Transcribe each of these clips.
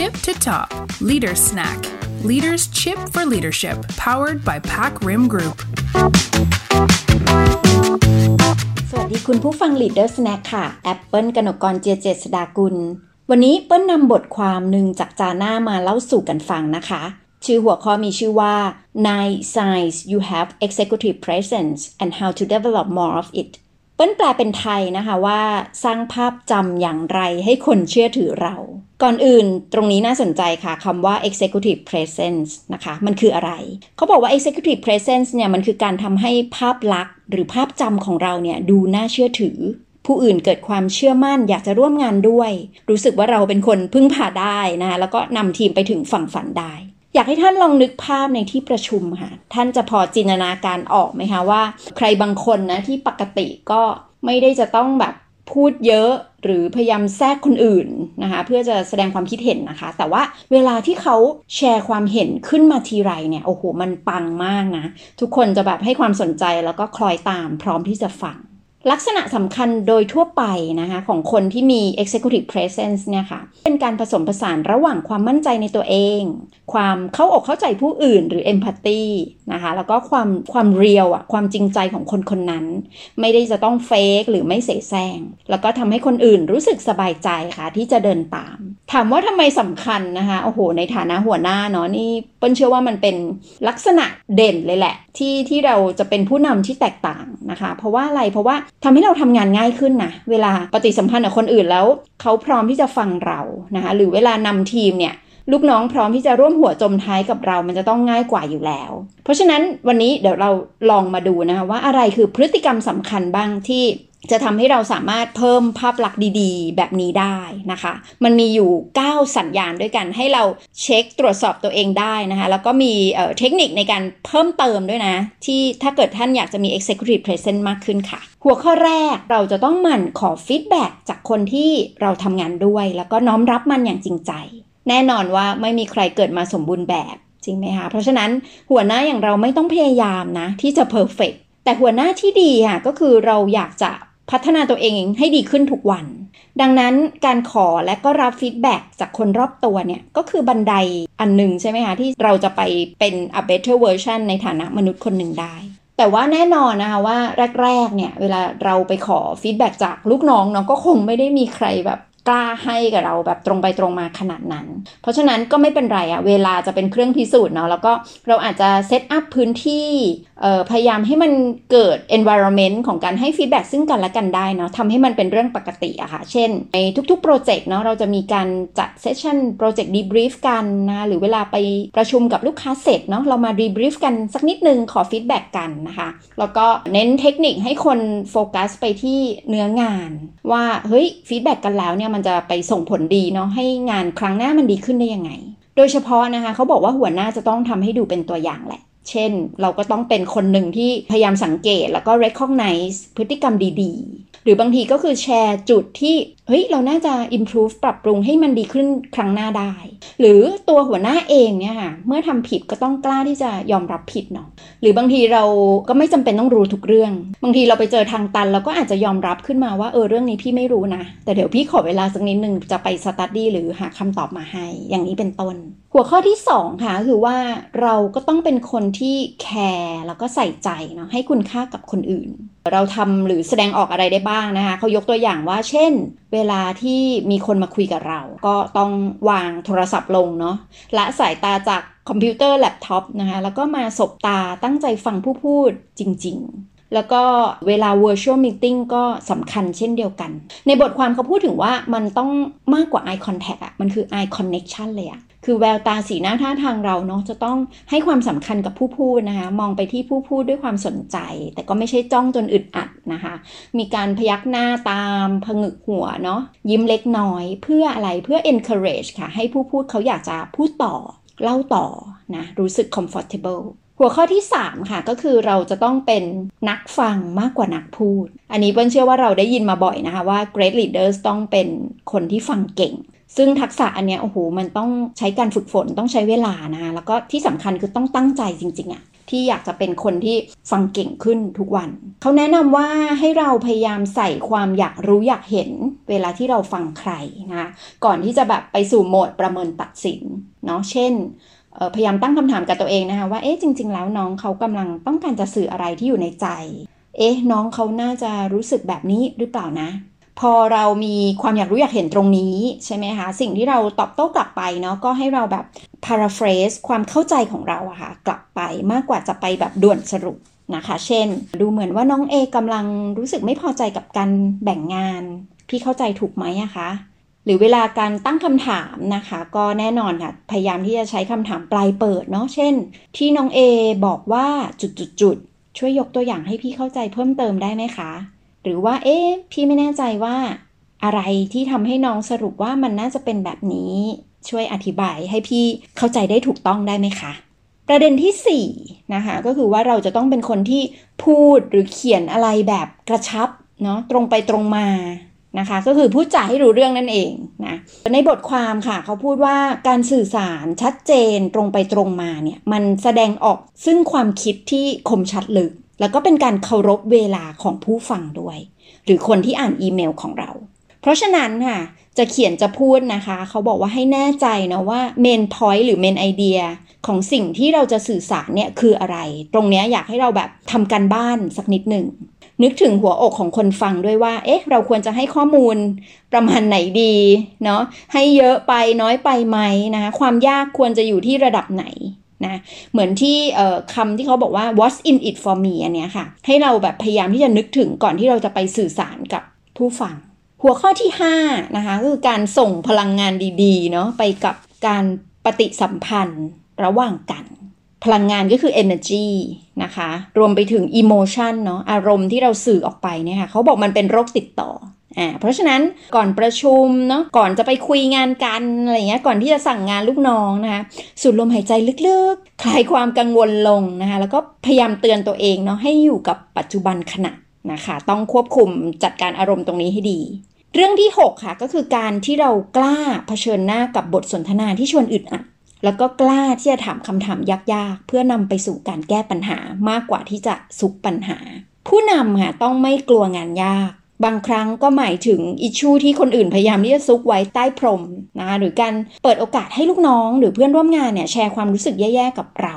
tip to top Leader Snack Leaders Chip for Leadership powered by Pack Rim Group สวัสดีคุณผู้ฟัง Leader Snack ค่ะ แอปเปิลกนกกรเจเจษดากุล วันนี้เปิ้ลนำบทความหนึ่งจากจาน่ามาเล่าสู่กันฟังนะคะ ชื่อหัวข้อมีชื่อว่า Nine Signs You Have Executive Presence and How to Develop More of It ปิ้ลแปลเป็นไทยนะคะว่าสร้างภาพจำอย่างไรให้คนเชื่อถือเรา ก่อนอื่นตรงนี้น่าสนใจค่ะคำว่า executive presence นะคะมันคืออะไร เขาบอกว่า executive presence เนี่ยมันคือการทำให้ภาพลักษณ์ หรือภาพจำของเราเนี่ยดูน่าเชื่อถือ ผู้อื่นเกิดความเชื่อมั่นอยากจะร่วมงานด้วย รู้สึกว่าเราเป็นคนพึ่งพาได้นะคะแล้วก็นำทีมไปถึงฝั่งฝันได้ อยากให้ท่านลองนึกภาพในที่ประชุมค่ะ ท่านจะพอจินตนาการออกไหมคะว่า ใครบางคนนะที่ปกติก็ไม่ได้จะต้องแบบพูดเยอะหรือพยายามแทรกคนอื่นนะคะเพื่อจะแสดงความคิดเห็นนะคะ แต่ว่าเวลาที่เขาแชร์ความเห็นขึ้นมาทีไรเนี่ยโอ้โหมันปังมากนะ ทุกคนจะแบบให้ความสนใจแล้วก็คล้อยตามพร้อมที่จะฟัง ลักษณะสำคัญโดยทั่วไปนะคะของคนที่มี executive presence เนี่ยค่ะ เป็นการผสมผสานระหว่างความมั่นใจในตัวเอง ความเข้าอกเข้าใจผู้อื่นหรือ empathy นะคะ แล้วก็ความความเรียวอะความจริงใจของคนคนนั้น ไม่ได้จะต้องเฟกหรือไม่เสแสร้ง แล้วก็ทำให้คนอื่นรู้สึกสบายใจค่ะ ที่จะเดินตาม ถามว่าทำไมสำคัญนะคะ โอ้โห ในฐานะหัวหน้าเนาะนี่เปิ้ลเชื่อว่ามันเป็นลักษณะเด่นเลยแหละ ที่ที่เราจะเป็นผู้นำที่แตกต่างนะคะ เพราะว่าอะไร เพราะว่าทำให้เราทำงานง่ายขึ้นนะเวลาปฏิสัมพันธ์กับคนอื่นแล้ว เขาพร้อมที่จะฟังเรานะคะหรือเวลานำทีมเนี่ยลูกน้องพร้อมที่จะร่วมหัวจมท้ายกับเรา มันจะต้องง่ายกว่าอยู่แล้ว เพราะฉะนั้นวันนี้เดี๋ยวเราลองมาดูนะคะว่าอะไรคือพฤติกรรมสำคัญบ้างที่ จะทำให้เราสามารถเพิ่มภาพลักษณ์ดีๆ แบบนี้ได้นะคะ มันมีอยู่ 9 สัญญาณด้วยกันให้เราเช็คตรวจสอบตัวเองได้นะคะ แล้วก็มีเทคนิคในการเพิ่มเติมด้วยนะ ที่ถ้าเกิดท่านอยากจะมี executive presence มากขึ้นค่ะ หัวข้อแรกเราจะต้องหมั่นขอฟีดแบ็จากคนที่เราทำงานด้วย แล้วก็น้อมรับมันอย่างจริงใจ แน่นอนว่าไม่มีใครเกิดมาสมบูรณ์แบบจริงไหมคะ เพราะฉะนั้นหัวหน้าอย่างเราไม่ต้องพยายามนะที่จะเพอร์เฟกแต่หัวหน้าที่ดีค่ะก็คือเราอยากจะ พัฒนาตัวเองให้ดีขึ้นทุกวัน ดังนั้นการขอและก็รับฟีดแบ็จากคนรอบตัวเนี่ยก็คือบันไดอันหนึ่งใช่ไหมคะที่เราจะไปเป็น a better version ในฐานะมนุษย์คนหนึ่งได้ แต่ว่าแน่นอนนะคะว่าแรกๆเนี่ยเวลาเราไปขอ feedback จากลูกน้องเนาะก็คงไม่ได้มีใครแบบ กล้าให้กับเราแบบตรงไปตรงมาขนาดนั้น เพราะฉะนั้นก็ไม่เป็นไรอะเวลาจะเป็นเครื่องพิสูจน์เนาะแล้วก็เราอาจจะ set up พื้นที่พยายามให้มันเกิด environment ของการให้ feedback ซึ่งกันและกันได้เนาะทำให้มันเป็นเรื่องปกติอะค่ะ เช่น ในทุกๆโปรเจกต์เนาะเราจะมีการจัด session โปรเจกต์ debrief กันนะหรือเวลาไปประชุมกับลูกค้าเสร็จเนาะเรามา debrief กันสักนิดนึงขอ feedback กันนะคะ แล้วก็เน้นเทคนิคให้คนโฟกัสไปที่เนื้องาน ว่าเฮ้ย feedback กันแล้วเนี่ยมันจะไปส่งผลดีเนาะให้งานครั้งหน้ามันดีขึ้นได้ยังไง โดยเฉพาะนะคะเขาบอกว่าหัวหน้าจะต้องทำให้ดูเป็นตัวอย่างแหละ เช่น เราก็ต้องเป็นคนหนึ่งที่พยายามสังเกตแล้วก็ recognize พฤติกรรมดีๆ หรือบางทีก็คือแชร์จุดที่ เฮ้ย เราน่าจะ improve ปรับปรุงให้มันดีขึ้นครั้งหน้าได้ หรือตัวหัวหน้าเองเนี่ยค่ะ เมื่อทำผิดก็ต้องกล้าที่จะยอมรับผิดเนาะ หรือบางทีเราก็ไม่จำเป็นต้องรู้ทุกเรื่อง บางทีเราไปเจอทางตันเราก็อาจจะยอมรับขึ้นมาว่าเออเรื่องนี้พี่ไม่รู้นะ แต่เดี๋ยวพี่ขอเวลาสักนิดนึงจะไปสตัดดี้หรือหาคำตอบมาให้ อย่างนี้เป็นต้น หัวข้อที่2ค่ะคือว่าเราก็ต้องเป็นคนที่แคร์แล้วก็ใส่ใจเนาะให้คุณค่ากับคนอื่น เราทำหรือแสดงออกอะไรได้บ้างนะคะเขายกตัวอย่างว่าเช่น เวลาที่มีคนมาคุยกับเรา ก็ต้องวางโทรศัพท์ลงเนาะละสายตาจากคอมพิวเตอร์แล็ปท็อปนะคะ แล้วก็มาสบตาตั้งใจฟังผู้พูดจริง ๆ แล้วก็เวลา virtual meeting ก็สำคัญเช่นเดียวกัน ในบทความเขาพูดถึงว่ามันต้องมากกว่า eye contact อะมันคือ eye connection เลยอะคือแววตาสีหน้าท่าทางเราเนาะจะต้องให้ความสำคัญกับผู้พูดนะคะ มองไปที่ผู้พูดด้วยความสนใจ แต่ก็ไม่ใช่จ้องจนอึดอัดนะคะ มีการพยักหน้าตามผงึกหัวเนาะยิ้มเล็กน้อยเพื่ออะไรเพื่อ encourage ค่ะ ให้ผู้พูดเขาอยากจะพูดต่อเล่าต่อนะ รู้สึก comfortable หัวข้อที่ 3 ค่ะก็คือเราจะต้องเป็นนักฟังมากกว่านักพูด อันนี้เปิ้ลเชื่อว่าเราได้ยินมาบ่อยนะคะว่า great leaders ต้องเป็นคนที่ฟังเก่ง ซึ่งทักษะอันเนี้ยโอ้โหมันต้องใช้การฝึกฝนต้องใช้เวลานะคะแล้วก็ที่สำคัญคือต้องตั้งใจจริงๆอะที่อยากจะเป็นคนที่ฟังเก่งขึ้นทุกวัน เขาแนะนำว่าให้เราพยายามใส่ความอยากรู้อยากเห็นเวลาที่เราฟังใครนะก่อนที่จะแบบไปสู่โหมดประเมินตัดสินเนาะเช่น พยายามตั้งคำถามกับตัวเองนะคะว่าเอ๊ะจริง ๆ แล้วน้องเขากำลังต้องการจะสื่ออะไรที่อยู่ในใจ เอ๊ะน้องเขาน่าจะรู้สึกแบบนี้หรือเปล่านะ พอเรามีความอยากรู้อยากเห็นตรงนี้ใช่ไหมคะสิ่งที่เราตอบโต้กลับไปเนาะก็ให้เราแบบ paraphrase ความเข้าใจของเราอะค่ะกลับไปมากกว่าจะไปแบบด่วนสรุปนะคะ เช่น ดูเหมือนว่าน้องเอกำลังรู้สึกไม่พอใจกับการแบ่งงาน พี่เข้าใจถูกไหมอะคะ หรือเวลาการตั้งคำถามนะคะ ก็แน่นอนค่ะพยายามที่จะใช้คำถามปลายเปิดเนาะเช่น ที่น้องเอบอกว่าจุดๆช่วยยกตัวอย่างให้พี่เข้าใจเพิ่มเติมได้ไหมคะ หรือว่าเอ๊ะพี่ไม่แน่ใจว่า อะไรที่ทำให้น้องสรุปว่ามันน่าจะเป็นแบบนี้ ช่วยอธิบายให้พี่เข้าใจได้ถูกต้องได้ไหมคะประเด็นที่4นะคะก็คือว่าเราจะต้องเป็นคนที่พูดหรือเขียนอะไรแบบกระชับเนาะตรงไปตรงมา นะคะ ก็คือพูดจาให้รู้เรื่องนั่นเองนะในบทความค่ะ เขาพูดว่าการสื่อสารชัดเจนตรงไปตรงมาเนี่ย มันแสดงออกซึ่งความคิดที่คมชัดลึก แล้วก็เป็นการเคารพเวลาของผู้ฟังด้วย หรือคนที่อ่านอีเมลของเรา เพราะฉะนั้นค่ะ จะเขียนจะพูดนะคะ เขาบอกว่าให้แน่ใจนะว่าเมนพอยต์หรือเมนไอเดียของสิ่งที่เราจะสื่อสารเนี่ยคืออะไร ตรงนี้อยากให้เราแบบทำการบ้านสักนิดหนึ่ง นึกถึงหัวอกของคนฟังด้วยว่า เอ๊ะ เราควรจะให้ข้อมูลประมาณไหนดี เนาะ ให้เยอะไปน้อยไปไหมนะคะ ความยากควรจะอยู่ที่ระดับไหนนะ เหมือนที่คำที่เขาบอกว่า what's in it for me อันเนี้ยค่ะ ให้เราแบบพยายามที่จะนึกถึงก่อนที่เราจะไปสื่อสารกับผู้ฟัง หัวข้อที่5นะคะก็คือการส่งพลังงานดีๆ เนาะไปกับการปฏิสัมพันธ์ระหว่างกัน พลังงานก็คือ energy นะคะ รวมไปถึง emotion เนาะอารมณ์ที่เราสื่อออกไปเนี่ยค่ะเขาบอกมันเป็นโรคติดต่ออ่าเพราะฉะนั้นก่อนประชุมเนาะก่อนจะไปคุยงานกันอะไรเงี้ยก่อนที่จะสั่งงานลูกน้องนะคะสูดลมหายใจลึกๆ คลายความกังวลลงนะคะแล้วก็พยายามเตือนตัวเองเนาะให้อยู่กับปัจจุบันขณะนะคะต้องควบคุมจัดการอารมณ์ตรงนี้ให้ดี เรื่องที่ 6 ค่ะก็คือการที่เรากล้าเผชิญหน้ากับบทสนทนาที่ชวนอึดอัด แล้วก็กล้าที่จะถามคำถามยากๆ เพื่อนำไปสู่การแก้ปัญหามากกว่าที่จะซุกปัญหา ผู้นำค่ะต้องไม่กลัวงานยาก บางครั้งก็หมายถึงอิชูที่คนอื่นพยายามที่จะซุกไว้ใต้พรมนะหรือการเปิดโอกาสให้ลูกน้อง หรือเพื่อนร่วมงานเนี่ยแชร์ความรู้สึกแย่ๆกับเรา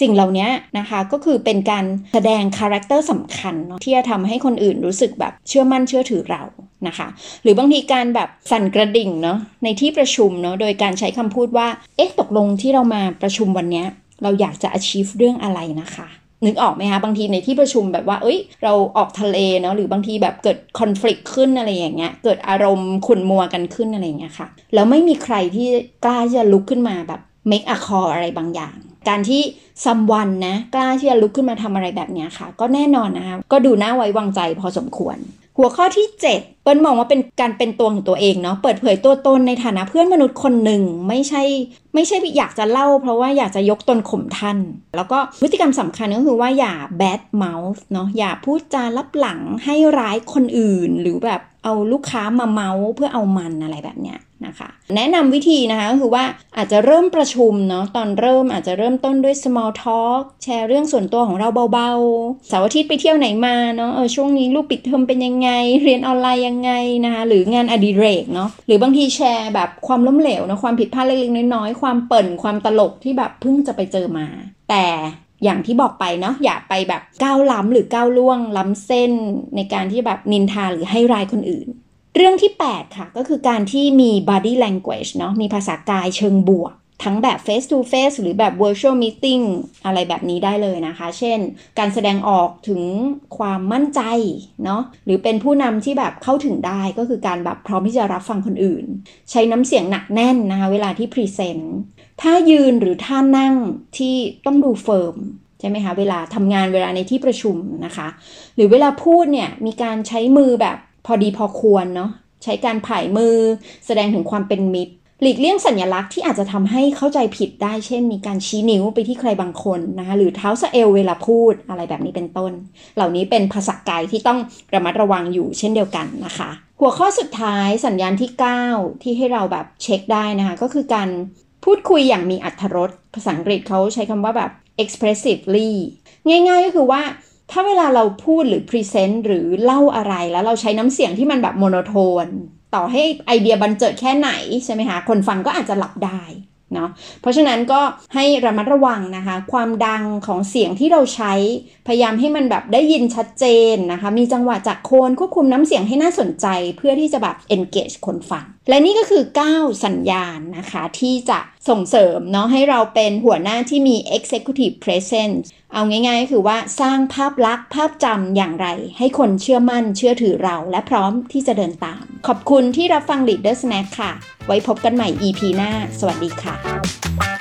สิ่งเหล่านี้นะคะก็คือเป็นการแสดงคาแรคเตอร์สำคัญเนาะที่จะทำให้คนอื่นรู้สึกแบบเชื่อมั่นเชื่อถือเรา นะคะ หรือบางทีการแบบสั่นกระดิ่งเนาะในที่ประชุมเนาะโดยการใช้คำพูดว่า เอ๊ะตกลงที่เรามาประชุมวันนี้เราอยากจะ achieve เรื่องอะไรนะคะนึกออกไหมคะบางทีในที่ประชุมแบบว่า เอ้ย เราออกทะเลเนาะหรือบางทีแบบเกิดคอน FLICT ขึ้นอะไรอย่างเงี้ย เกิดอารมณ์ขุ่นมัวกันขึ้นอะไรอย่างเงี้ยค่ะ แล้วไม่มีใครที่กล้าจะลุกขึ้นมาแบบ make a call อะไรบางอย่าง การที่ซัมวันนะกล้าที่จะลุกขึ้นมาทำอะไรแบบเนี้ยค่ะ ก็แน่นอนนะคะก็ดูน่าไว้วางใจพอสมควร หัวข้อที่ 7 เปิ้ลมองว่าเป็นการเป็นตัวของตัวเองเนาะเปิดเผยตัวตนในฐานะเพื่อนมนุษย์คนหนึ่งไม่ใช่ ไม่ใช่อยากจะเล่า เพราะว่าอยากจะยกตนข่มท่าน แล้วก็พฤติกรรมสำคัญก็คือว่าอย่าแบดเมาส์เนาะอย่าพูดจาลับหลังให้ร้ายคนอื่น หรือแบบ เอาลูกค้ามาเมาส์เพื่อเอามันอะไรแบบเนี้ยนะคะแนะนำวิธีนะคะก็คือว่าอาจจะเริ่มประชุมเนาะตอนเริ่มอาจจะเริ่มต้นด้วย small talk แชร์เรื่องส่วนตัวของเราเบาๆเสาร์อาทิตย์ไปเที่ยวไหนมาเนาะเออช่วงนี้ลูกปิดเทอมเป็นยังไง เรียนออนไลน์ยังไงนะคะหรืองานอดิเรกเนาะหรือบางทีแชร์แบบความล้มเหลวนะความผิดพลาดเล็กๆน้อยๆ ความเปิ่นความตลกที่แบบเพิ่งจะไปเจอมา แต่ อย่างที่บอกไปเนาะอย่าไปแบบก้าวล้ำหรือก้าวล่วงล้ำเส้นในการที่แบบนินทาหรือให้ร้ายคนอื่น เรื่องที่ 8 ค่ะ ก็คือการที่มี body language เนาะมีภาษากายเชิงบวก ทั้งแบบ face to face หรือแบบ virtual meeting อะไรแบบนี้ได้เลยนะคะ เช่น การแสดงออกถึงความมั่นใจเนาะ หรือเป็นผู้นำที่แบบเข้าถึงได้ก็คือการแบบพร้อมที่จะรับฟังคนอื่น ใช้น้ำเสียงหนักแน่นนะคะ เวลาที่ present ถ้ายืนหรือท่านั่งที่ต้องดู firmใช่ไหมคะเวลาทำงานเวลาในที่ประชุมนะคะ หรือเวลาพูดเนี่ยมีการใช้มือแบบพอดีพอควรเนาะใช้การผายมือแสดงถึงความเป็นมิตร หลีกเลี่ยงสัญลักษณ์ที่อาจจะทำให้เข้าใจผิดได้ เช่น มีการชี้นิ้วไปที่ใครบางคนนะคะหรือเท้าสะเอลเวลาพูดอะไรแบบนี้เป็นต้น เหล่านี้เป็นภาษากายที่ต้องระมัดระวังอยู่เช่นเดียวกันนะคะ หัวข้อสุดท้ายสัญญาณที่ 9 ที่ให้เราแบบเช็คได้นะคะก็คือการพูดคุยอย่างมีอรรถรสภาษาอังกฤษเขาใช้คำว่าแบบ expressively ง่ายๆก็คือว่าถ้าเวลาเราพูดหรือ present หรือเล่าอะไรแล้วเราใช้น้ำเสียงที่มันแบบ monotone ต่อให้ไอเดียบันเจิดแค่ไหนใช่ไหมคะคนฟังก็อาจจะหลับได้เนาะเพราะฉะนั้นก็ให้ระมัดระวังนะคะ ความดังของเสียงที่เราใช้ พยายามให้มันแบบได้ยินชัดเจนนะคะ มีจังหวะจะโคนควบคุมน้ำเสียงให้น่าสนใจเพื่อที่จะแบบ engage คนฟัง และนี่ก็คือ 9 สัญญาณนะคะที่จะส่งเสริมเนาะให้เราเป็นหัวหน้าที่มี executive presence เอาง่ายๆก็คือว่าสร้างภาพลักษณ์ภาพจำอย่างไร ให้คนเชื่อมั่นเชื่อถือเราและพร้อมที่จะเดินตาม ขอบคุณที่รับฟัง Leader Snack ค่ะ ไว้พบกันใหม่ EP หน้า สวัสดีค่ะ